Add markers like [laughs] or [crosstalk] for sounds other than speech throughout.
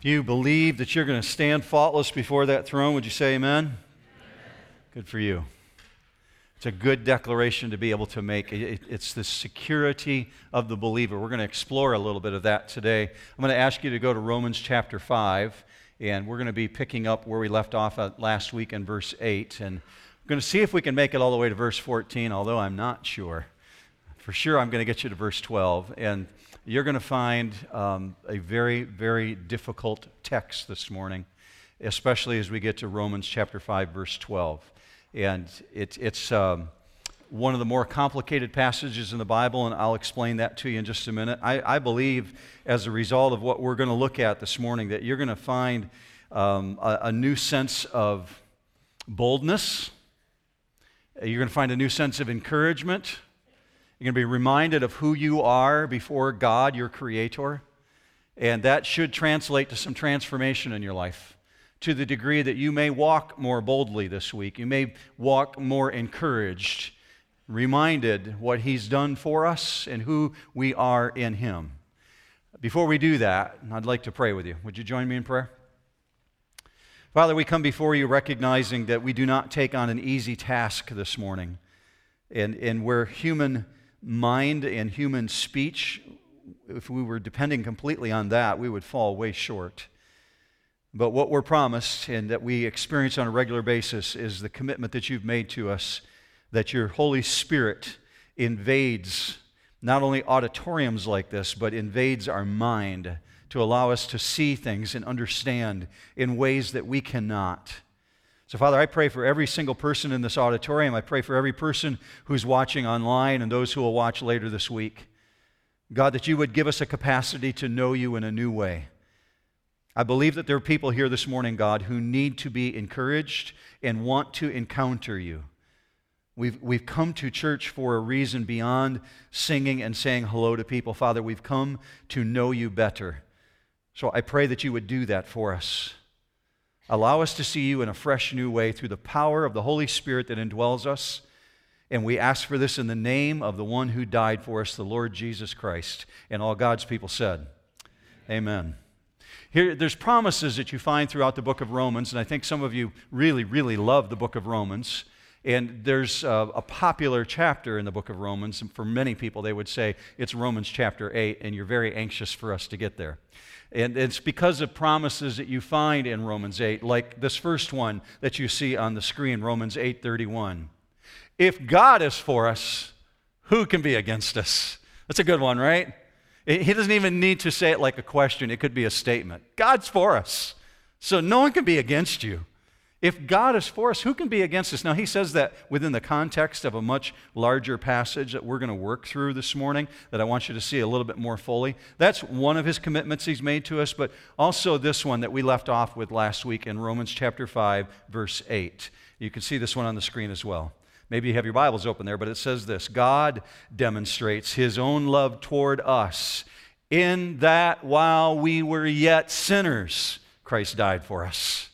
If you believe that you're going to stand faultless before that throne, would you say amen? amen? Good for you. It's a good declaration to be able to make. It's the security of the believer. We're going to explore a little bit of that today. I'm going to ask you to go to Romans chapter 5, and we're going to be picking up where we left off last week in verse 8. And we're going to see if we can make it all the way to verse 14, although I'm not sure. For sure, I'm going to get you to verse 12. And you're going to find um, a very, very difficult text this morning, especially as we get to Romans chapter 5, verse 12. And it, it's um, one of the more complicated passages in the Bible, and I'll explain that to you in just a minute. I, I believe, as a result of what we're going to look at this morning, that you're going to find um, a, a new sense of boldness. You're going to find a new sense of encouragement you're going to be reminded of who you are before God, your Creator. And that should translate to some transformation in your life to the degree that you may walk more boldly this week. You may walk more encouraged, reminded what He's done for us and who we are in Him. Before we do that, I'd like to pray with you. Would you join me in prayer? Father, we come before you recognizing that we do not take on an easy task this morning. And, and we're human mind and human speech, if we were depending completely on that, we would fall way short. But what we're promised and that we experience on a regular basis is the commitment that you've made to us that your Holy Spirit invades not only auditoriums like this, but invades our mind to allow us to see things and understand in ways that we cannot. So, Father, I pray for every single person in this auditorium. I pray for every person who's watching online and those who will watch later this week. God, that you would give us a capacity to know you in a new way. I believe that there are people here this morning, God, who need to be encouraged and want to encounter you. We've, we've come to church for a reason beyond singing and saying hello to people. Father, we've come to know you better. So I pray that you would do that for us. Allow us to see you in a fresh new way through the power of the Holy Spirit that indwells us. And we ask for this in the name of the one who died for us, the Lord Jesus Christ. And all God's people said, Amen. Here, there's promises that you find throughout the book of Romans, and I think some of you really, really love the book of Romans. And there's a, a, popular chapter in the book of Romans, and for many people, they would say it's Romans chapter 8, and you're very anxious for us to get there. And it's because of promises that you find in Romans 8, like this first one that you see on the screen, Romans 8:31. If God is for us, who can be against us? That's a good one, right? He doesn't even need to say it like a question, it could be a statement. God's for us. So no one can be against you. If God is for us, who can be against us? Now, he says that within the context of a much larger passage that we're going to work through this morning, that I want you to see a little bit more fully. That's one of his commitments he's made to us, but also this one that we left off with last week in Romans chapter 5, verse 8. You can see this one on the screen as well. Maybe you have your Bibles open there, but it says this God demonstrates his own love toward us in that while we were yet sinners, Christ died for us.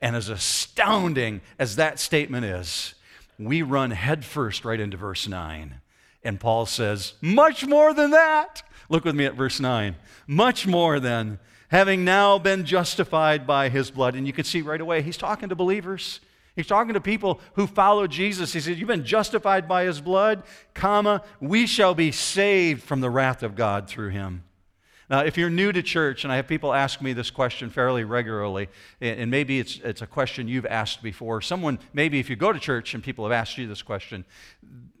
And as astounding as that statement is, we run headfirst right into verse 9. And Paul says, much more than that. Look with me at verse 9. Much more than having now been justified by his blood. And you can see right away, he's talking to believers. He's talking to people who follow Jesus. He said, You've been justified by his blood, comma, we shall be saved from the wrath of God through him. Now, if you're new to church, and I have people ask me this question fairly regularly, and maybe it's, it's a question you've asked before. Someone, maybe if you go to church and people have asked you this question,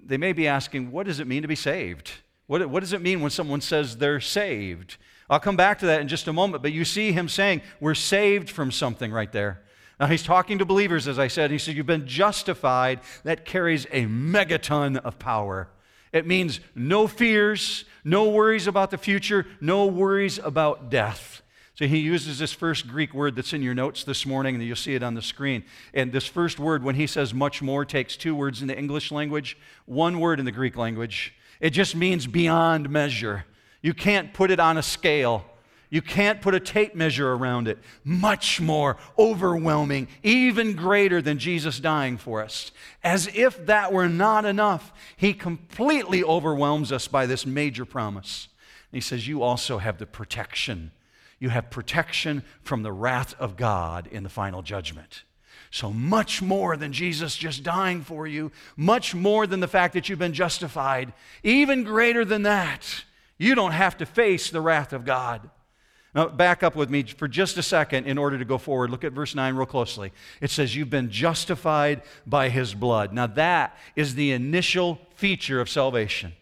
they may be asking, What does it mean to be saved? What, what does it mean when someone says they're saved? I'll come back to that in just a moment, but you see him saying, We're saved from something right there. Now, he's talking to believers, as I said. He said, You've been justified. That carries a megaton of power. It means no fears, no worries about the future, no worries about death. So he uses this first Greek word that's in your notes this morning, and you'll see it on the screen. And this first word, when he says much more, takes two words in the English language, one word in the Greek language. It just means beyond measure. You can't put it on a scale. You can't put a tape measure around it. Much more overwhelming, even greater than Jesus dying for us. As if that were not enough, he completely overwhelms us by this major promise. And he says, You also have the protection. you have protection from the wrath of God in the final judgment. So, much more than Jesus just dying for you, much more than the fact that you've been justified, even greater than that, you don't have to face the wrath of God. Now, back up with me for just a second in order to go forward. Look at verse 9 real closely. It says, You've been justified by his blood. Now, that is the initial feature of salvation.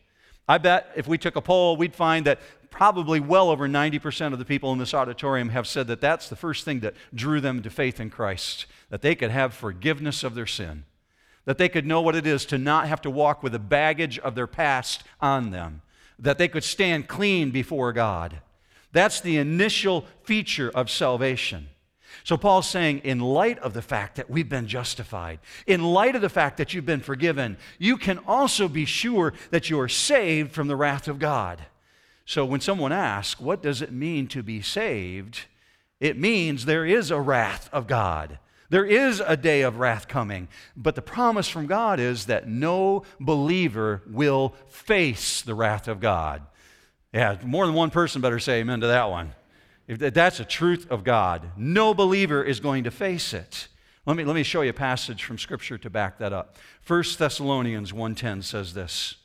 I bet if we took a poll, we'd find that probably well over 90% of the people in this auditorium have said that that's the first thing that drew them to faith in Christ, that they could have forgiveness of their sin, that they could know what it is to not have to walk with the baggage of their past on them, that they could stand clean before God. That's the initial feature of salvation. So Paul's saying, in light of the fact that we've been justified, in light of the fact that you've been forgiven, you can also be sure that you are saved from the wrath of God. So when someone asks, what does it mean to be saved? It means there is a wrath of God. There is a day of wrath coming. But the promise from God is that no believer will face the wrath of God. Yeah, more than one person better say amen to that one. If that's a truth of God, no believer is going to face it. Let me, let me show you a passage from Scripture to back that up. 1 Thessalonians 1.10 says this,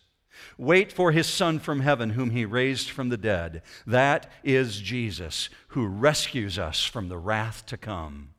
Wait for his Son from heaven, whom he raised from the dead. That is Jesus, who rescues us from the wrath to come.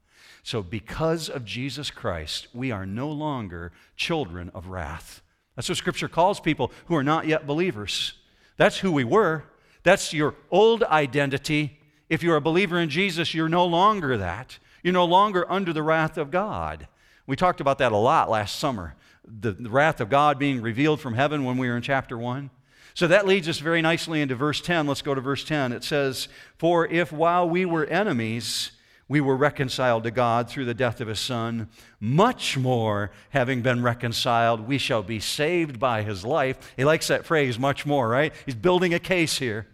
So, because of Jesus Christ, we are no longer children of wrath. That's what Scripture calls people who are not yet believers. That's who we were. That's your old identity. If you're a believer in Jesus, you're no longer that. You're no longer under the wrath of God. We talked about that a lot last summer. The, the wrath of God being revealed from heaven when we were in chapter 1. So that leads us very nicely into verse 10. Let's go to verse 10. It says, For if while we were enemies, we were reconciled to God through the death of his Son. Much more, having been reconciled, we shall be saved by his life. He likes that phrase, much more, right? He's building a case here.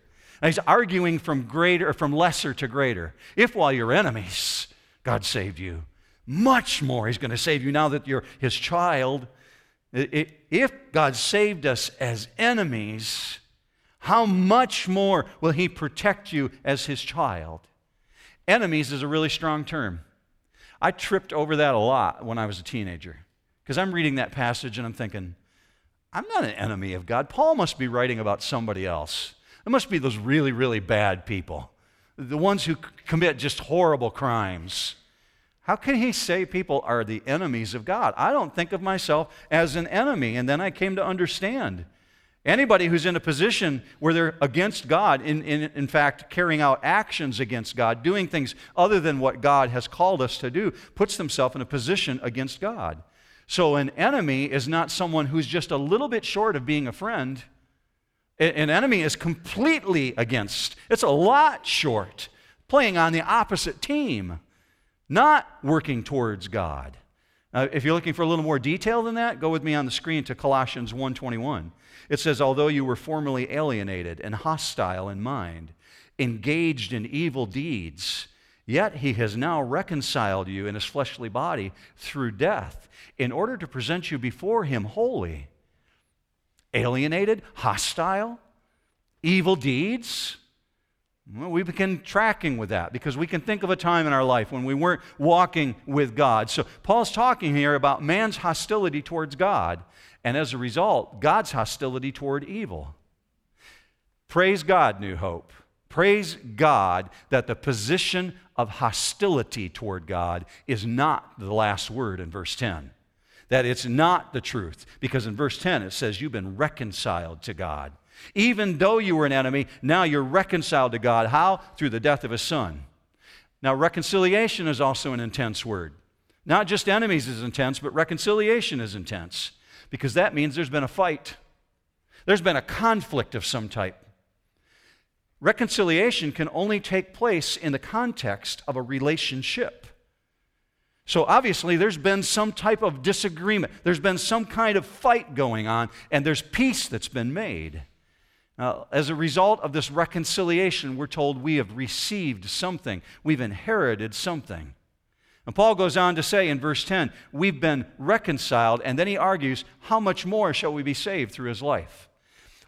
He's arguing from greater, from lesser to greater. If while you're enemies, God saved you, much more he's going to save you now that you're his child. If God saved us as enemies, how much more will he protect you as his child? Enemies is a really strong term. I tripped over that a lot when I was a teenager because I'm reading that passage and I'm thinking, I'm not an enemy of God. Paul must be writing about somebody else. It must be those really, really bad people, the ones who commit just horrible crimes. How can he say people are the enemies of God? I don't think of myself as an enemy. And then I came to understand Anybody who's in a position where they're against God, in, in, in fact, carrying out actions against God, doing things other than what God has called us to do, puts themselves in a position against God. So an enemy is not someone who's just a little bit short of being a friend. An enemy is completely against, it's a lot short, playing on the opposite team, not working towards God. If you're looking for a little more detail than that, go with me on the screen to Colossians 1:21. It says, "Although you were formerly alienated and hostile in mind, engaged in evil deeds, yet he has now reconciled you in his fleshly body through death, in order to present you before him holy." Alienated, hostile, evil deeds, well, we begin tracking with that because we can think of a time in our life when we weren't walking with God. So, Paul's talking here about man's hostility towards God, and as a result, God's hostility toward evil. Praise God, New Hope. Praise God that the position of hostility toward God is not the last word in verse 10. That it's not the truth, because in verse 10 it says, You've been reconciled to God. Even though you were an enemy, now you're reconciled to God. How? Through the death of his son. Now, reconciliation is also an intense word. Not just enemies is intense, but reconciliation is intense because that means there's been a fight, there's been a conflict of some type. Reconciliation can only take place in the context of a relationship. So obviously, there's been some type of disagreement. There's been some kind of fight going on, and there's peace that's been made. Now, as a result of this reconciliation, we're told we have received something, we've inherited something. And Paul goes on to say in verse 10, we've been reconciled, and then he argues, how much more shall we be saved through his life?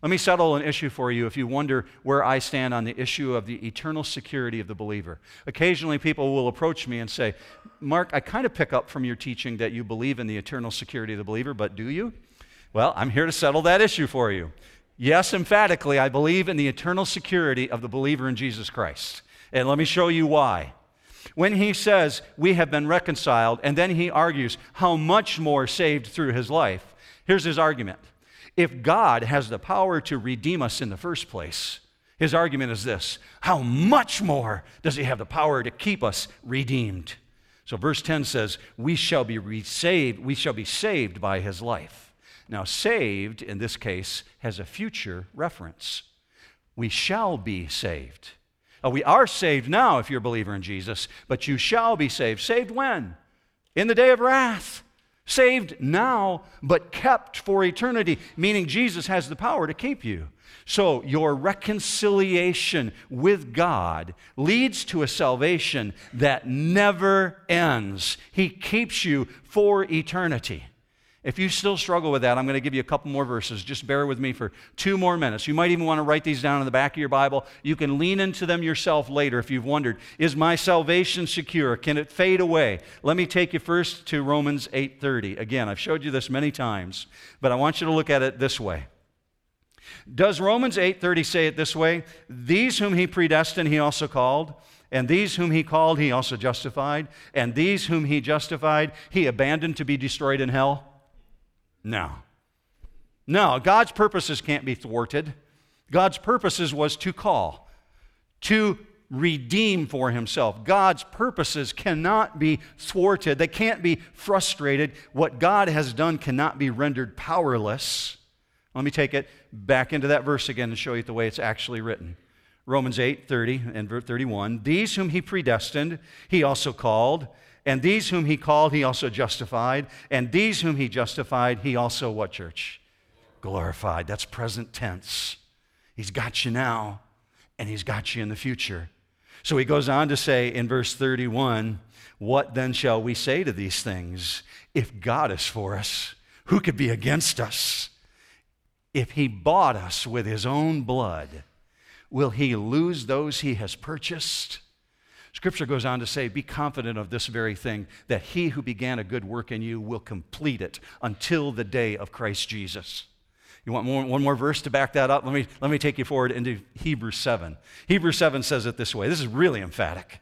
Let me settle an issue for you if you wonder where I stand on the issue of the eternal security of the believer. Occasionally, people will approach me and say, Mark, I kind of pick up from your teaching that you believe in the eternal security of the believer, but do you? Well, I'm here to settle that issue for you. Yes, emphatically, I believe in the eternal security of the believer in Jesus Christ. And let me show you why. When he says, We have been reconciled, and then he argues how much more saved through his life, here's his argument. If God has the power to redeem us in the first place, his argument is this how much more does he have the power to keep us redeemed? So verse 10 says, We shall be saved, we shall be saved by his life. Now, saved in this case has a future reference. We shall be saved. Uh, we are saved now if you're a believer in Jesus, but you shall be saved. Saved when? In the day of wrath. Saved now, but kept for eternity, meaning Jesus has the power to keep you. So, your reconciliation with God leads to a salvation that never ends. He keeps you for eternity. If you still struggle with that, I'm going to give you a couple more verses. Just bear with me for two more minutes. You might even want to write these down in the back of your Bible. You can lean into them yourself later if you've wondered, is my salvation secure? Can it fade away? Let me take you first to Romans 8:30. Again, I've showed you this many times, but I want you to look at it this way. Does Romans 8:30 say it this way? These whom he predestined he also called, and these whom he called he also justified, and these whom he justified he abandoned to be destroyed in hell. No. No, God's purposes can't be thwarted. God's purposes was to call, to redeem for himself. God's purposes cannot be thwarted, they can't be frustrated. What God has done cannot be rendered powerless. Let me take it back into that verse again and show you the way it's actually written. Romans 8, 30 and 31. These whom he predestined, he also called. And these whom he called, he also justified. And these whom he justified, he also, what church? Glorified. That's present tense. He's got you now, and he's got you in the future. So he goes on to say in verse 31 What then shall we say to these things? If God is for us, who could be against us? If he bought us with his own blood, will he lose those he has purchased? Scripture goes on to say, Be confident of this very thing, that he who began a good work in you will complete it until the day of Christ Jesus. You want more, one more verse to back that up? Let me, let me take you forward into Hebrews 7. Hebrews 7 says it this way. This is really emphatic.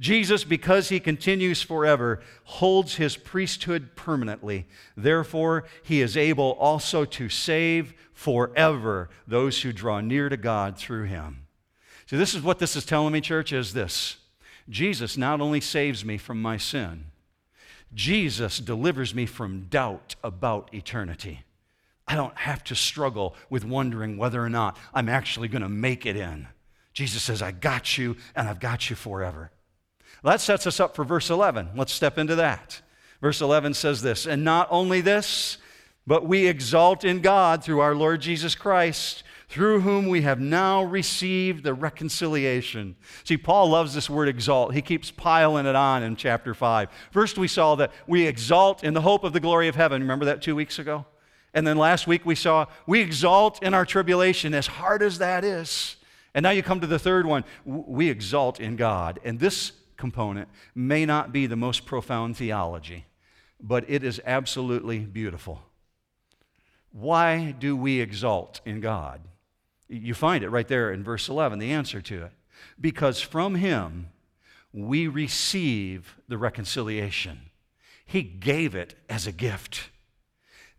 Jesus, because he continues forever, holds his priesthood permanently. Therefore, he is able also to save forever those who draw near to God through him. So, this is what this is telling me, church, is this Jesus not only saves me from my sin, Jesus delivers me from doubt about eternity. I don't have to struggle with wondering whether or not I'm actually going to make it in. Jesus says, I got you and I've got you forever. Well, that sets us up for verse 11. Let's step into that. Verse 11 says this And not only this, but we exalt in God through our Lord Jesus Christ through whom we have now received the reconciliation. See, Paul loves this word exalt. He keeps piling it on in chapter 5. First, we saw that we exalt in the hope of the glory of heaven. Remember that two weeks ago? And then last week we saw we exalt in our tribulation, as hard as that is. And now you come to the third one we exalt in God. And this component may not be the most profound theology, but it is absolutely beautiful. Why do we exalt in God? You find it right there in verse 11, the answer to it. Because from him we receive the reconciliation. He gave it as a gift.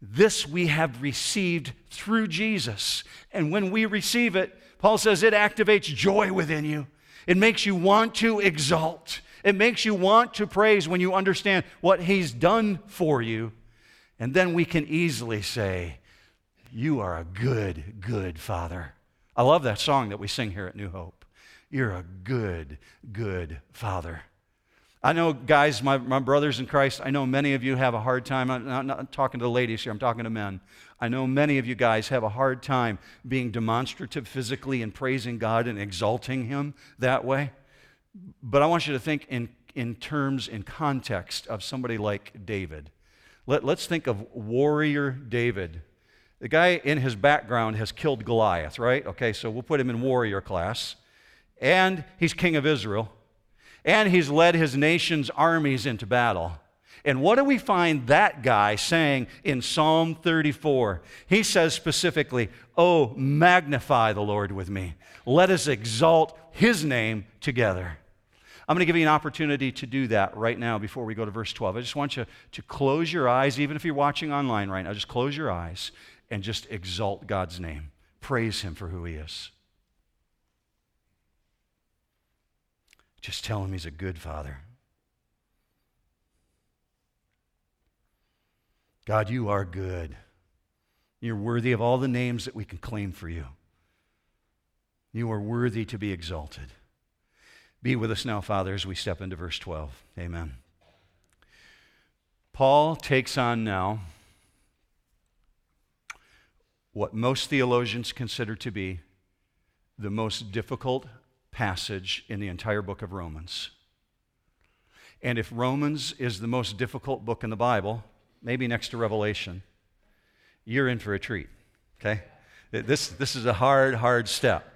This we have received through Jesus. And when we receive it, Paul says it activates joy within you. It makes you want to exalt. It makes you want to praise when you understand what He's done for you. And then we can easily say, You are a good, good Father. I love that song that we sing here at New Hope. You're a good, good father. I know, guys, my, my brothers in Christ, I know many of you have a hard time. I'm not, not talking to the ladies here, I'm talking to men. I know many of you guys have a hard time being demonstrative physically and praising God and exalting Him that way. But I want you to think in, in terms, in context of somebody like David. Let, let's think of warrior David The guy in his background has killed Goliath, right? Okay, so we'll put him in warrior class. And he's king of Israel. And he's led his nation's armies into battle. And what do we find that guy saying in Psalm 34? He says specifically, Oh, magnify the Lord with me. Let us exalt his name together. I'm going to give you an opportunity to do that right now before we go to verse 12. I just want you to close your eyes, even if you're watching online right now, just close your eyes and just exalt God's name. Praise Him for who He is. Just tell Him He's a good Father. God, you are good. You're worthy of all the names that we can claim for you. You are worthy to be exalted. Be with us now, Father, as we step into verse 12. Amen. Paul takes on now what most theologians consider to be the most difficult passage in the entire book of Romans. And if Romans is the most difficult book in the Bible, maybe next to Revelation, you're in for a treat, okay? This, this is a hard, hard step.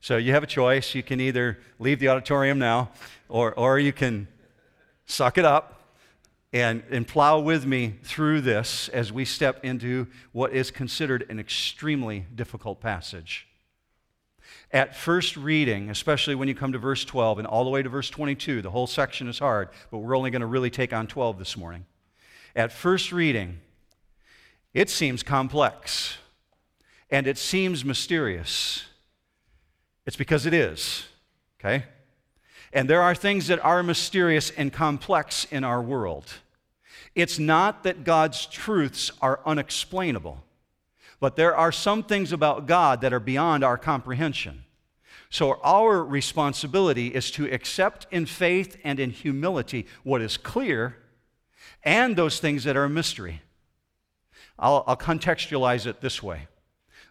So you have a choice. You can either leave the auditorium now, or, or you can suck it up and, and plow with me through this as we step into what is considered an extremely difficult passage. At first reading, especially when you come to verse 12 and all the way to verse 22, the whole section is hard, but we're only going to really take on 12 this morning. At first reading, it seems complex and it seems mysterious. It's because it is, okay? And there are things that are mysterious and complex in our world. It's not that God's truths are unexplainable, but there are some things about God that are beyond our comprehension. So, our responsibility is to accept in faith and in humility what is clear and those things that are a mystery. I'll, I'll contextualize it this way.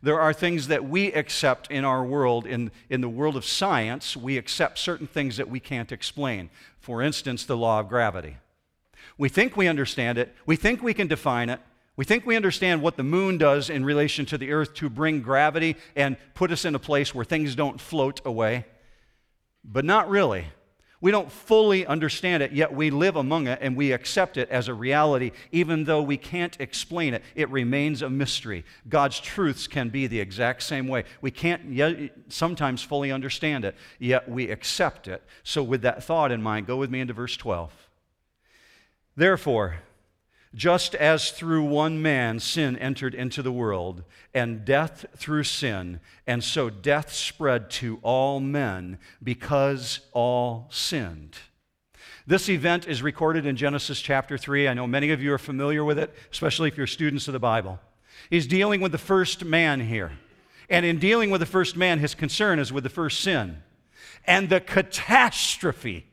There are things that we accept in our world. In, in the world of science, we accept certain things that we can't explain. For instance, the law of gravity. We think we understand it, we think we can define it, we think we understand what the moon does in relation to the earth to bring gravity and put us in a place where things don't float away. But not really. We don't fully understand it, yet we live among it and we accept it as a reality, even though we can't explain it. It remains a mystery. God's truths can be the exact same way. We can't sometimes fully understand it, yet we accept it. So, with that thought in mind, go with me into verse 12. Therefore, just as through one man sin entered into the world, and death through sin, and so death spread to all men because all sinned. This event is recorded in Genesis chapter 3. I know many of you are familiar with it, especially if you're students of the Bible. He's dealing with the first man here. And in dealing with the first man, his concern is with the first sin and the catastrophe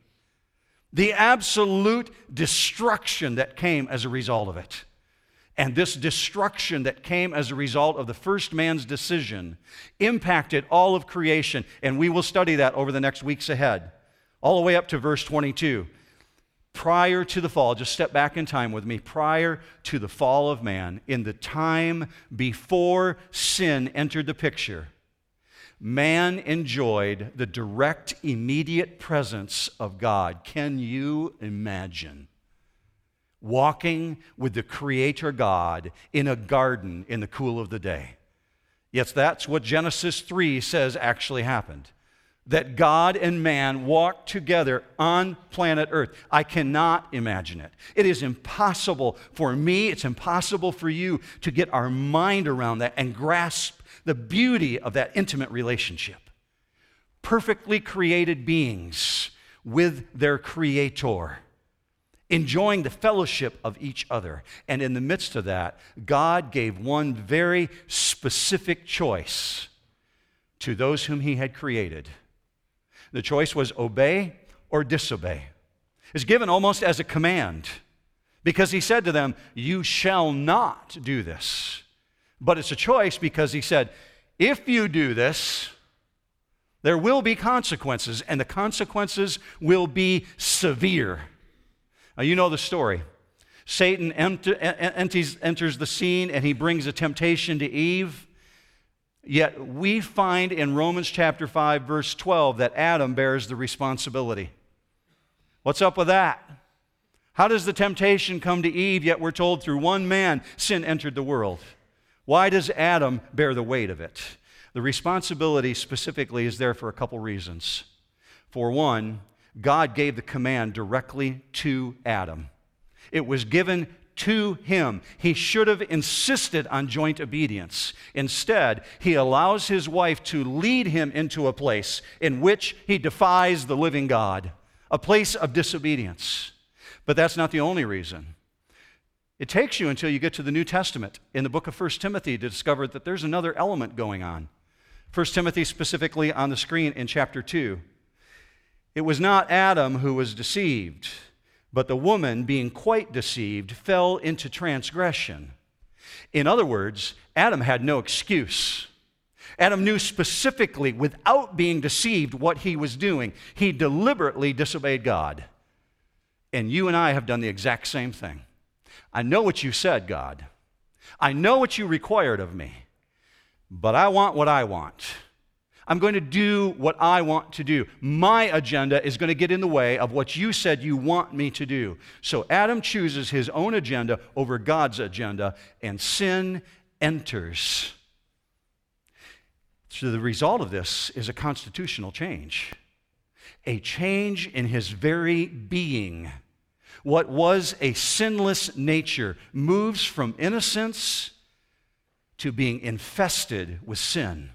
the absolute destruction that came as a result of it. And this destruction that came as a result of the first man's decision impacted all of creation. And we will study that over the next weeks ahead, all the way up to verse 22. Prior to the fall, just step back in time with me, prior to the fall of man, in the time before sin entered the picture, man enjoyed the direct, immediate presence of God. Can you imagine? Walking with the Creator God in a garden in the cool of the day. Yes, that's what Genesis 3 says actually happened. That God and man walked together on planet Earth. I cannot imagine it. It is impossible for me, it's impossible for you to get our mind around that and grasp the beauty of that intimate relationship. Perfectly created beings with their Creator, enjoying the fellowship of each other. And in the midst of that, God gave one very specific choice to those whom He had created. The choice was obey or disobey. It's given almost as a command because He said to them, You shall not do this. But it's a choice because he said, if you do this, there will be consequences, and the consequences will be severe. Now, you know the story. Satan enters, the scene and he brings a temptation to Eve. Yet we find in Romans chapter 5, verse 12, that Adam bears the responsibility. What's up with that? How does the temptation come to Eve, yet we're told through one man sin entered the world? Why does Adam bear the weight of it? The responsibility specifically is there for a couple reasons. For one, God gave the command directly to Adam. It was given to him. He should have insisted on joint obedience. Instead, he allows his wife to lead him into a place in which he defies the living God, a place of disobedience. But that's not the only reason. It takes you until you get to the New Testament in the book of 1 Timothy to discover that there's another element going on. 1 Timothy, specifically on the screen in chapter 2. It was not Adam who was deceived but the woman, being quite deceived, fell into transgression. In other words, Adam had no excuse. Adam knew specifically, without being deceived, what he was doing. He deliberately disobeyed God. And you and I have done the exact same thing. I know what you said, God. I know what you required of me, but I want what I want. I'm going to do what I want to do. My agenda is going to get in the way of what you said you want me to do. So Adam chooses his own agenda over God's agenda, and sin enters. So the result of this is a constitutional change, a change in his very being. What was a sinless nature moves from innocence to being infested with sin.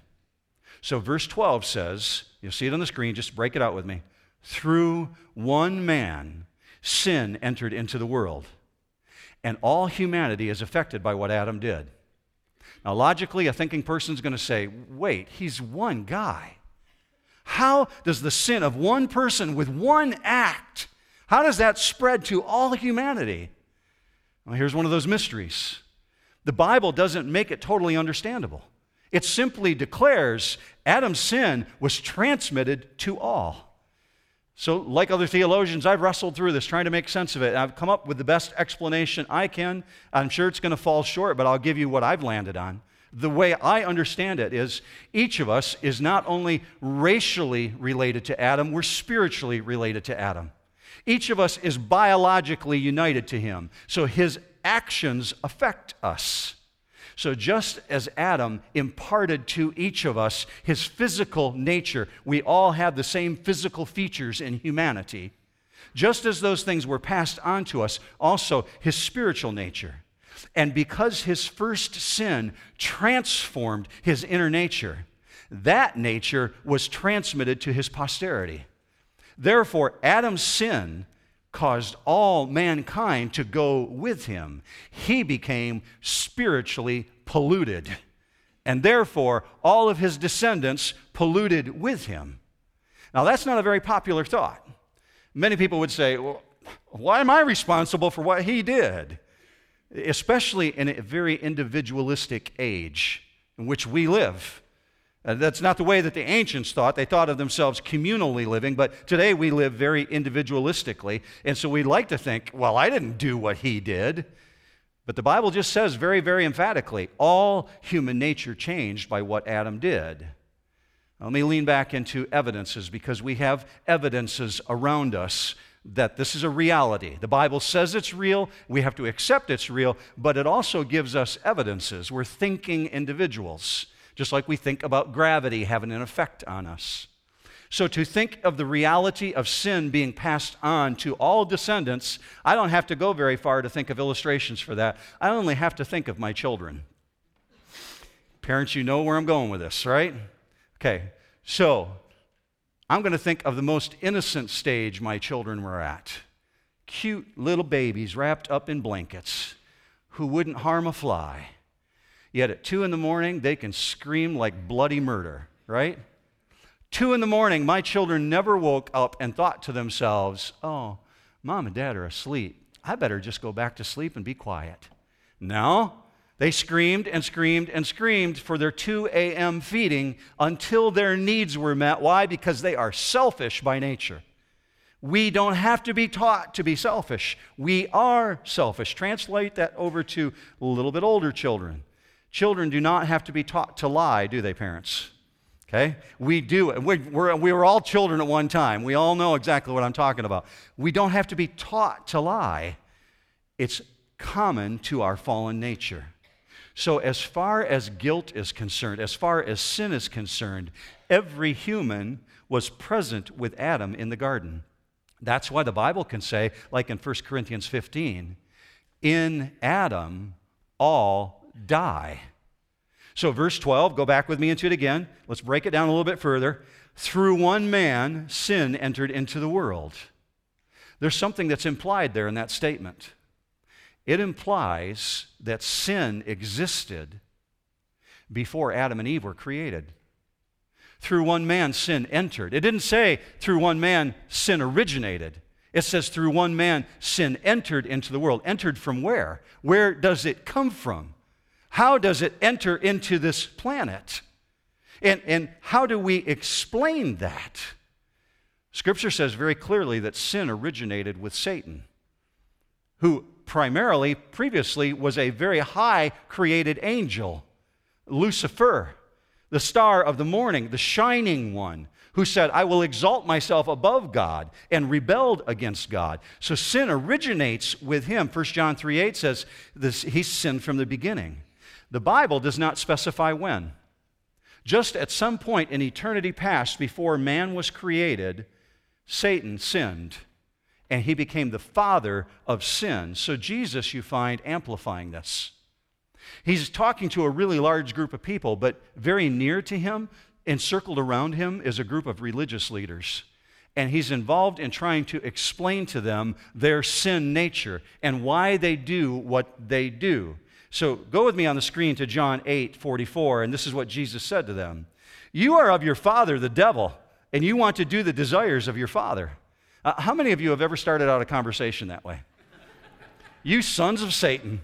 So, verse 12 says, you'll see it on the screen, just break it out with me. Through one man, sin entered into the world, and all humanity is affected by what Adam did. Now, logically, a thinking person is going to say, wait, he's one guy. How does the sin of one person with one act, how does that spread to all humanity? Well, here's one of those mysteries. The Bible doesn't make it totally understandable. It simply declares Adam's sin was transmitted to all. So, like other theologians, I've wrestled through this trying to make sense of it. I've come up with the best explanation I can. I'm sure it's going to fall short, but I'll give you what I've landed on. The way I understand it is each of us is not only racially related to Adam, we're spiritually related to Adam. Each of us is biologically united to him, so his actions affect us. So, just as Adam imparted to each of us his physical nature, we all have the same physical features in humanity. Just as those things were passed on to us, also his spiritual nature. And because his first sin transformed his inner nature, that nature was transmitted to his posterity. Therefore, Adam's sin caused all mankind to go with him. He became spiritually polluted, and therefore all of his descendants polluted with him. Now, that's not a very popular thought. Many people would say, well, why am I responsible for what he did? Especially in a very individualistic age in which we live. Uh, that's not the way that the ancients thought. They thought of themselves communally living, but today we live very individualistically. And so we like to think, well, I didn't do what he did. But the Bible just says very, very emphatically all human nature changed by what Adam did. Let me lean back into evidences because we have evidences around us that this is a reality. The Bible says it's real, we have to accept it's real, but it also gives us evidences. We're thinking individuals just like we think about gravity having an effect on us. So, to think of the reality of sin being passed on to all descendants, I don't have to go very far to think of illustrations for that. I only have to think of my children. Parents, you know where I'm going with this, right? Okay, so I'm going to think of the most innocent stage my children were at. Cute little babies wrapped up in blankets who wouldn't harm a fly Yet at 2 in the morning, they can scream like bloody murder, right? 2 in the morning, my children never woke up and thought to themselves, oh, mom and dad are asleep. I better just go back to sleep and be quiet. No, they screamed and screamed and screamed for their 2 a.m. feeding until their needs were met. Why? Because they are selfish by nature. We don't have to be taught to be selfish. We are selfish. Translate that over to a little bit older children. Children do not have to be taught to lie, do they, parents? Okay? We do. We're, we're, we were all children at one time. We all know exactly what I'm talking about. We don't have to be taught to lie, it's common to our fallen nature. So, as far as guilt is concerned, as far as sin is concerned, every human was present with Adam in the garden. That's why the Bible can say, like in 1 Corinthians 15, in Adam all die. So, verse 12, go back with me into it again. Let's break it down a little bit further. Through one man, sin entered into the world. There's something that's implied there in that statement. It implies that sin existed before Adam and Eve were created. Through one man, sin entered. It didn't say through one man, sin originated. It says through one man, sin entered into the world. Entered from where? Where does it come from? How does it enter into this planet? And, and how do we explain that? Scripture says very clearly that sin originated with Satan, who primarily, previously, was a very high created angel, Lucifer, the star of the morning, the shining one, who said, I will exalt myself above God and rebelled against God. So sin originates with him. 1 John 3 8 says this, he sinned from the beginning. The Bible does not specify when. Just at some point in eternity past, before man was created, Satan sinned and he became the father of sin. So, Jesus, you find, amplifying this. He's talking to a really large group of people, but very near to him, encircled around him, is a group of religious leaders. And he's involved in trying to explain to them their sin nature and why they do what they do. So go with me on the screen to John 8 44, and this is what Jesus said to them You are of your father, the devil, and you want to do the desires of your father. Uh, how many of you have ever started out a conversation that way? you sons of Satan,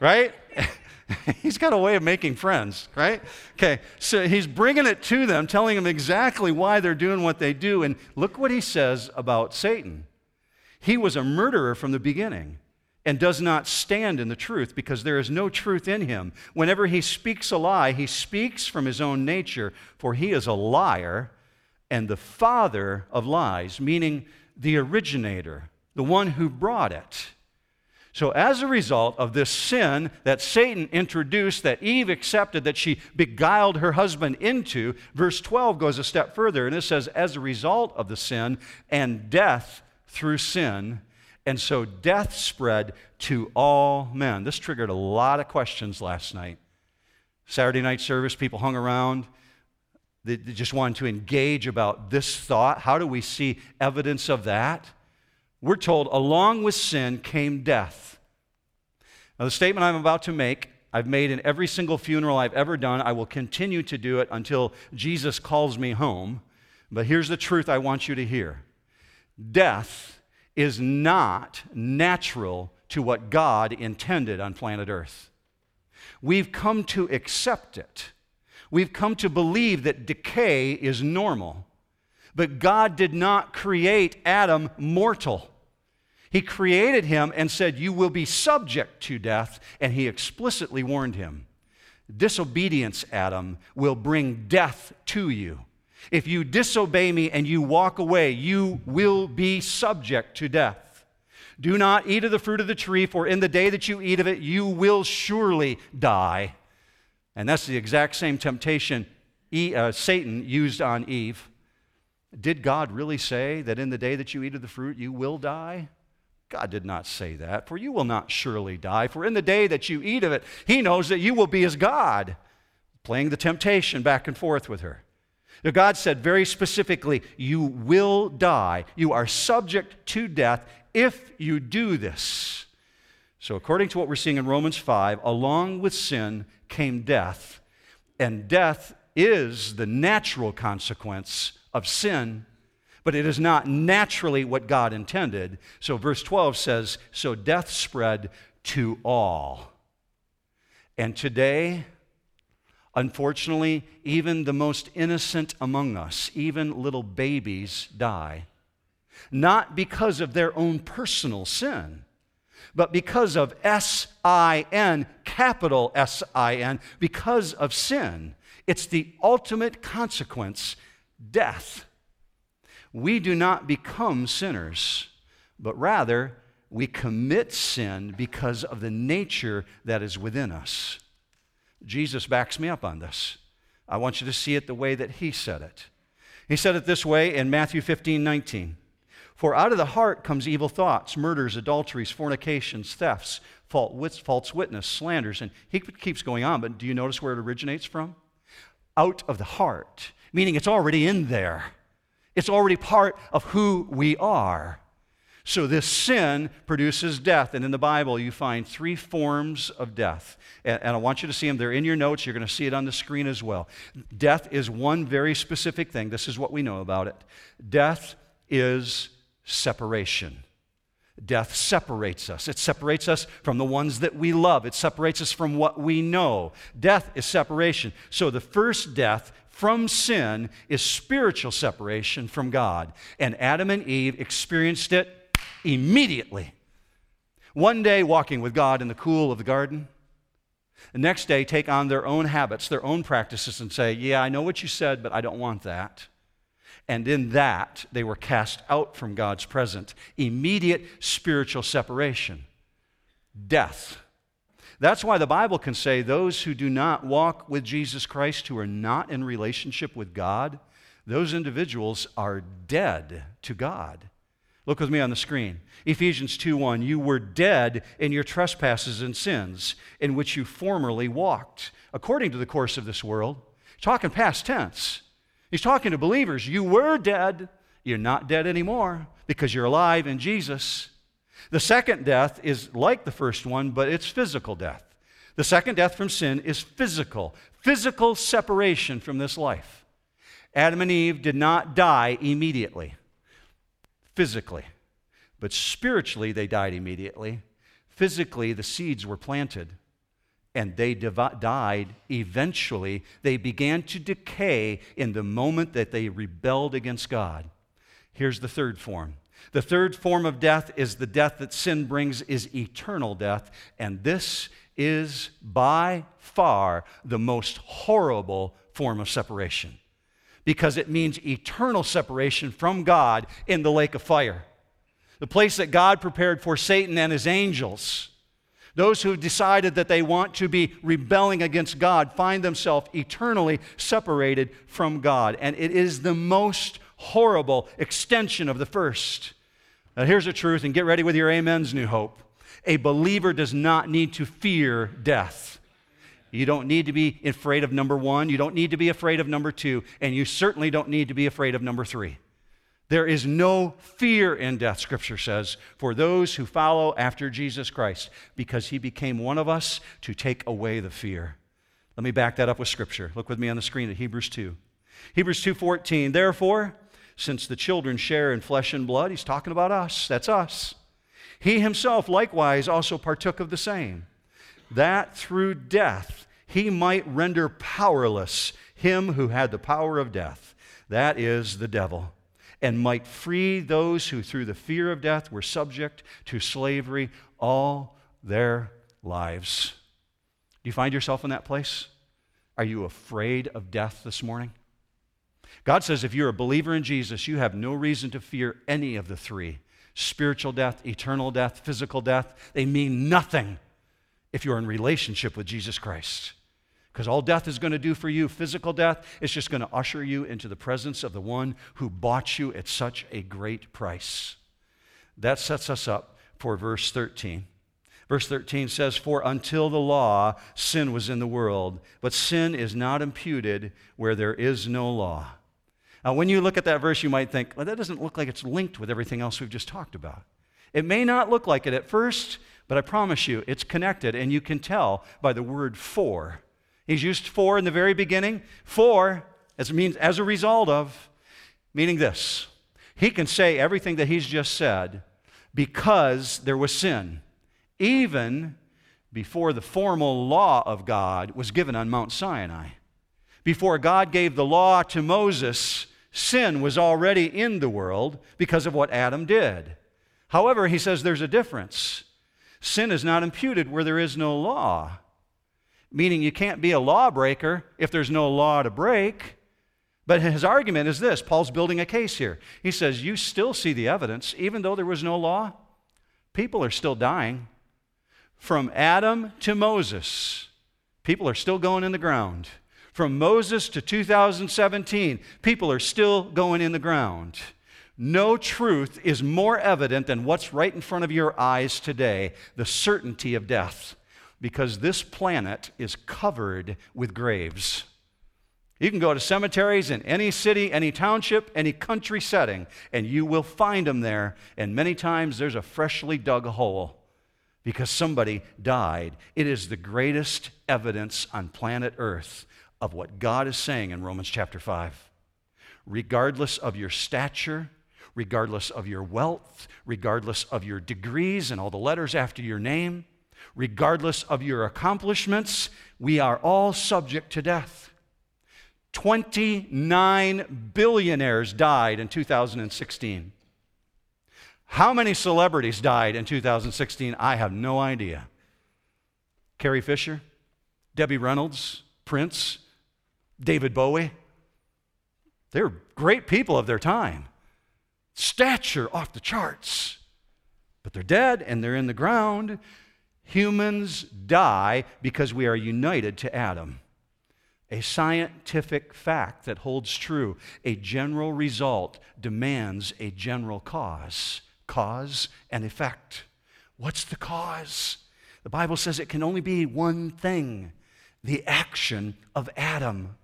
right? [laughs] he's got a way of making friends, right? Okay, so he's bringing it to them, telling them exactly why they're doing what they do. And look what he says about Satan. He was a murderer from the beginning and does not stand in the truth because there is no truth in him. Whenever he speaks a lie, he speaks from his own nature, for he is a liar and the father of lies, meaning the originator, the one who brought it. So, as a result of this sin that Satan introduced, that Eve accepted, that she beguiled her husband into, verse 12 goes a step further and it says, as a result of the sin and death through sin, and so death spread to all men. This triggered a lot of questions last night. Saturday night service, people hung around. They just wanted to engage about this thought. How do we see evidence of that? We're told, along with sin came death. Now, the statement I'm about to make, I've made in every single funeral I've ever done. I will continue to do it until Jesus calls me home. But here's the truth I want you to hear death is not natural to what God intended on planet Earth. We've come to accept it. We've come to believe that decay is normal. But God did not create Adam mortal. He created him and said, You will be subject to death, and he explicitly warned him. Disobedience, Adam, will bring death to you. If you disobey me and you walk away, you will be subject to death. Do not eat of the fruit of the tree, for in the day that you eat of it, you will surely die. And that's the exact same temptation uh, Satan used on Eve. Did God really say that in the day that you eat of the fruit, you will die? God did not say that, for you will not surely die. For in the day that you eat of it, He knows that you will be as God, playing the temptation back and forth with her. Now, God said very specifically, You will die. You are subject to death if you do this. So, according to what we're seeing in Romans 5, along with sin came death. And death is the natural consequence of sin, but it is not naturally what God intended. So, verse 12 says, So death spread to all. And today, Unfortunately, even the most innocent among us, even little babies, die. not because of their own personal sin, but because of S I N, capital S I N, because of sin. It's the ultimate consequence death. We do not become sinners, but rather we commit sin because of the nature that is within us. Jesus backs me up on this. I want you to see it the way that he said it. He said it this way in Matthew 15 19. For out of the heart comes evil thoughts, murders, adulteries, fornications, thefts, false witness, slanders. And he keeps going on, but do you notice where it originates from? Out of the heart, meaning it's already in there. It's already part of who we are. So, this sin produces death. And in the Bible, you find three forms of death. And, I want you to see them. They're in your notes. You're going to see it on the screen as well. Death is one very specific thing. This is what we know about it death is separation. Death separates us. It separates us from the ones that we love. It separates us from what we know. Death is separation. So the first death from sin is spiritual separation from God. And Adam and Eve experienced it immediately. One day, walking with God in the cool of the garden. The next day, take on their own habits, their own practices, and say, Yeah, I know what you said, but I don't want that. And in that, they were cast out from God's presence. Immediate spiritual separation. Death. That's why the Bible can say those who do not walk with Jesus Christ, who are not in relationship with God, those individuals are dead to God. Look with me on the screen. Ephesians 2:1 You were dead in your trespasses and sins in which you formerly walked, according to the course of this world. Talking past tense. He's talking to believers. You were dead. You're not dead anymore because you're alive in Jesus. The second death is like the first one, but it's physical death. The second death from sin is physical, physical separation from this life. Adam and Eve did not die immediately, physically, but spiritually they died immediately. Physically, the seeds were planted and they died eventually. They began to decay in the moment that they rebelled against God. Here's the third form. The third form of death is the death that sin brings is eternal death, and this is by far the most horrible form of separation because it means eternal separation from God in the lake of fire. The place that God prepared for Satan and his angels. Those who decided that they want to be rebelling against God find themselves eternally separated from God. And it is the most horrible extension of the first. Now, here's the truth, and get ready with your amens, New Hope. A believer does not need to fear death. You don't need to be afraid of number one. You don't need to be afraid of number two. And you certainly don't need to be afraid of number three. There is no fear in death, Scripture says, for those who follow after Jesus Christ, because he became one of us to take away the fear. Let me back that up with Scripture. Look with me on the screen at Hebrews 2. Hebrews 2:14. Therefore, since the children share in flesh and blood, he's talking about us. That's us. He himself likewise also partook of the same, that through death he might render powerless him who had the power of death, that is, the devil and might free those who, through the fear of death, were subject to slavery all their lives. Do you find yourself in that place? Are you afraid of death this morning? God says if you're a believer in Jesus, you have no reason to fear any of the three spiritual death, eternal death, physical death. They mean nothing if you're in relationship with Jesus Christ. Because all death is going to do for you, physical death, is just going to usher you into the presence of the one who bought you at such a great price. That sets us up for verse 13. Verse 13 says, For until the law, sin was in the world, but sin is not imputed where there is no law. Now, when you look at that verse, you might think, well, that doesn't look like it's linked with everything else we've just talked about. It may not look like it at first, but I promise you, it's connected, and you can tell by the word for. He's used for in the very beginning. For, as means as a result of, meaning this. He can say everything that he's just said because there was sin, even before the formal law of God was given on Mount Sinai. Before God gave the law to Moses sin was already in the world because of what Adam did. However, he says there's a difference. Sin is not imputed where there is no law, meaning you can't be a lawbreaker if there's no law to break. But his argument is this Paul's building a case here. He says, You still see the evidence, even though there was no law, people are still dying. From Adam to Moses, people are still going in the ground. From Moses to 2017, people are still going in the ground. No truth is more evident than what's right in front of your eyes today the certainty of death, because this planet is covered with graves. You can go to cemeteries in any city, any township, any country setting, and you will find them there. And many times there's a freshly dug hole because somebody died. It is the greatest evidence on planet Earth of what God is saying in Romans chapter 5. Regardless of your stature, regardless of your wealth, regardless of your degrees and all the letters after your name, regardless of your accomplishments, we are all subject to death. 29 billionaires died in 2016. How many celebrities died in 2016? I have no idea. Carrie Fisher, Debbie Reynolds, Prince, David Bowie. They were great people of their time stature off the charts. But they're dead and they're in the ground. Humans die because we are united to Adam. A scientific fact that holds true. A general result demands a general cause. Cause and effect. What's the cause? The Bible says it can only be one thing the action of Adam.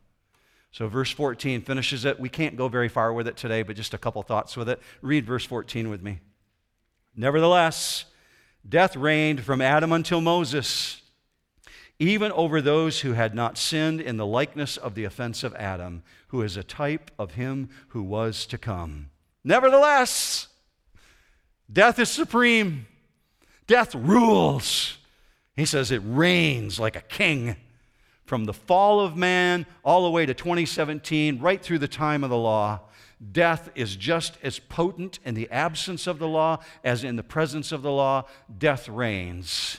So, verse 14 finishes it. We can't go very far with it today, but just a couple thoughts with it. Read verse 14 with me. Nevertheless, death reigned from Adam until Moses, even over those who had not sinned in the likeness of the offense of Adam, who is a type of him who was to come. Nevertheless, death is supreme, death rules. He says it reigns like a king from the fall of man all the way to 2017, right through the time of the law, death is just as potent in the absence of the law as in the presence of the law. Death reigns,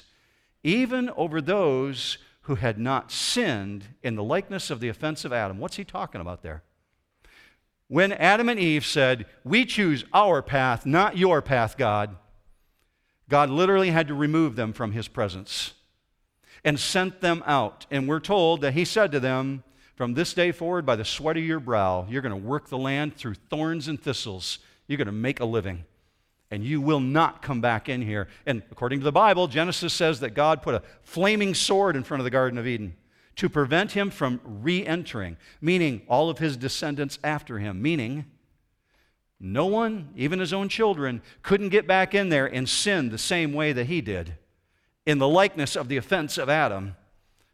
even over those who had not sinned in the likeness of the offense of Adam. What's he talking about there? When Adam and Eve said, We choose our path, not your path, God, God literally had to remove them from his presence and sent them out. And we're told that he said to them, From this day forward, by the sweat of your brow, you're going to work the land through thorns and thistles. You're going to make a living. And you will not come back in here. And according to the Bible, Genesis says that God put a flaming sword in front of the Garden of Eden to prevent him from re entering, meaning all of his descendants after him, meaning no one, even his own children, couldn't get back in there and sin the same way that he did in the likeness of the offense of Adam.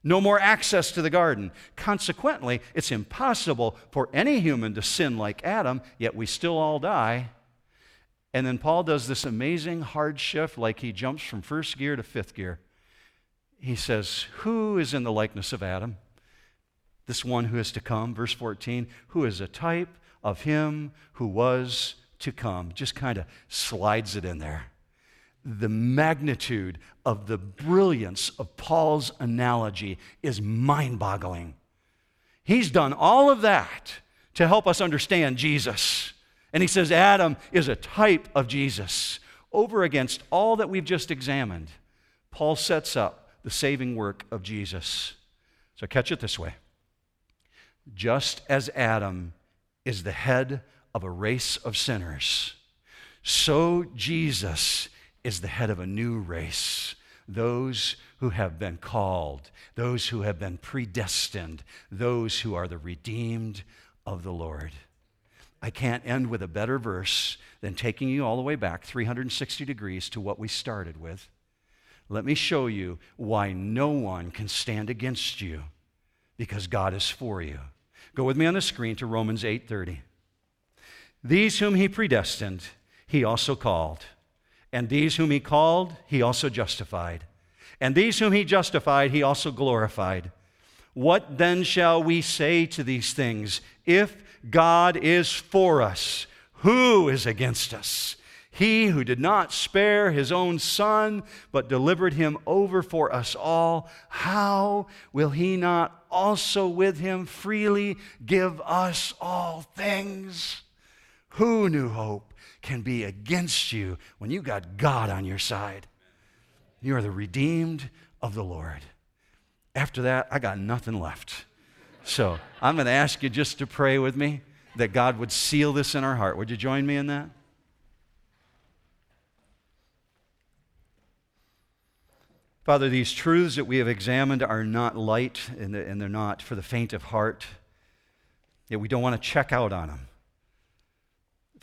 No more access to the garden. Consequently, it's impossible for any human to sin like Adam, yet we still all die. And then Paul does this amazing hard shift, like he jumps from first gear to fifth gear. He says, Who is in the likeness of Adam? This one who is to come, verse 14, who is a type of him who was to come. Just kind of slides it in there the magnitude of the brilliance of Paul's analogy is mind boggling. He's done all of that to help us understand Jesus. And he says Adam is a type of Jesus. Over against all that we've just examined, Paul sets up the saving work of Jesus. So catch it this way just as Adam is the head of a race of sinners, so Jesus is the head of a new race. Those who have been called, those who have been predestined, those who are the redeemed of the Lord. I can't end with a better verse than taking you all the way back 360 degrees to what we started with. Let me show you why no one can stand against you because God is for you. Go with me on the screen to Romans 8:30. These whom he predestined, he also called. And these whom he called, he also justified. And these whom he justified, he also glorified. What then shall we say to these things? If God is for us, who is against us? He who did not spare his own son, but delivered him over for us all, how will he not also with him freely give us all things? Who New Hope can be against you when you got God on your side? You are the redeemed of the Lord. After that, I got nothing left. So I'm going to ask you just to pray with me that God would seal this in our heart. Would you join me in that? Father, these truths that we have examined are not light and they're not for the faint of heart. Yet we don't want to check out on them.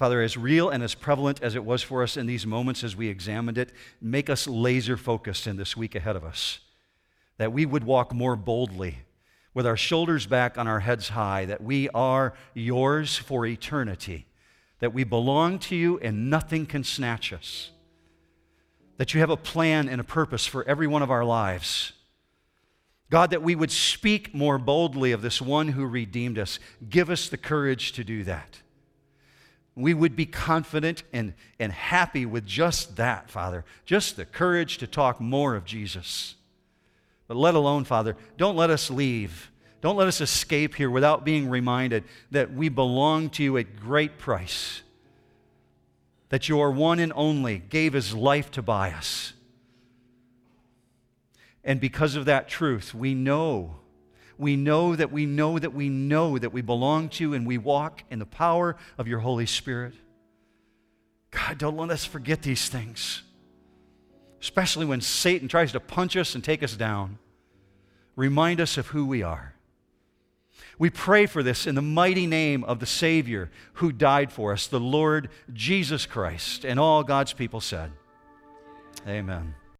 Father, as real and as prevalent as it was for us in these moments as we examined it, make us laser focused in this week ahead of us. That we would walk more boldly with our shoulders back on our heads high, that we are yours for eternity, that we belong to you and nothing can snatch us that you have a plan and a purpose for every one of our lives. God, that we would speak more boldly of this one who redeemed us. Give us the courage to do that. We would be confident and, and happy with just that, Father, just the courage to talk more of Jesus. But let alone, Father, don't let us leave. Don't let us escape here without being reminded that we belong to you at great price that your one and only gave his life to buy us. And because of that truth, we know, we know that we know that we know that we belong to you and we walk in the power of your Holy Spirit. God, don't let us forget these things, especially when Satan tries to punch us and take us down. Remind us of who we are. We pray for this in the mighty name of the Savior who died for us, the Lord Jesus Christ. And all God's people said, Amen.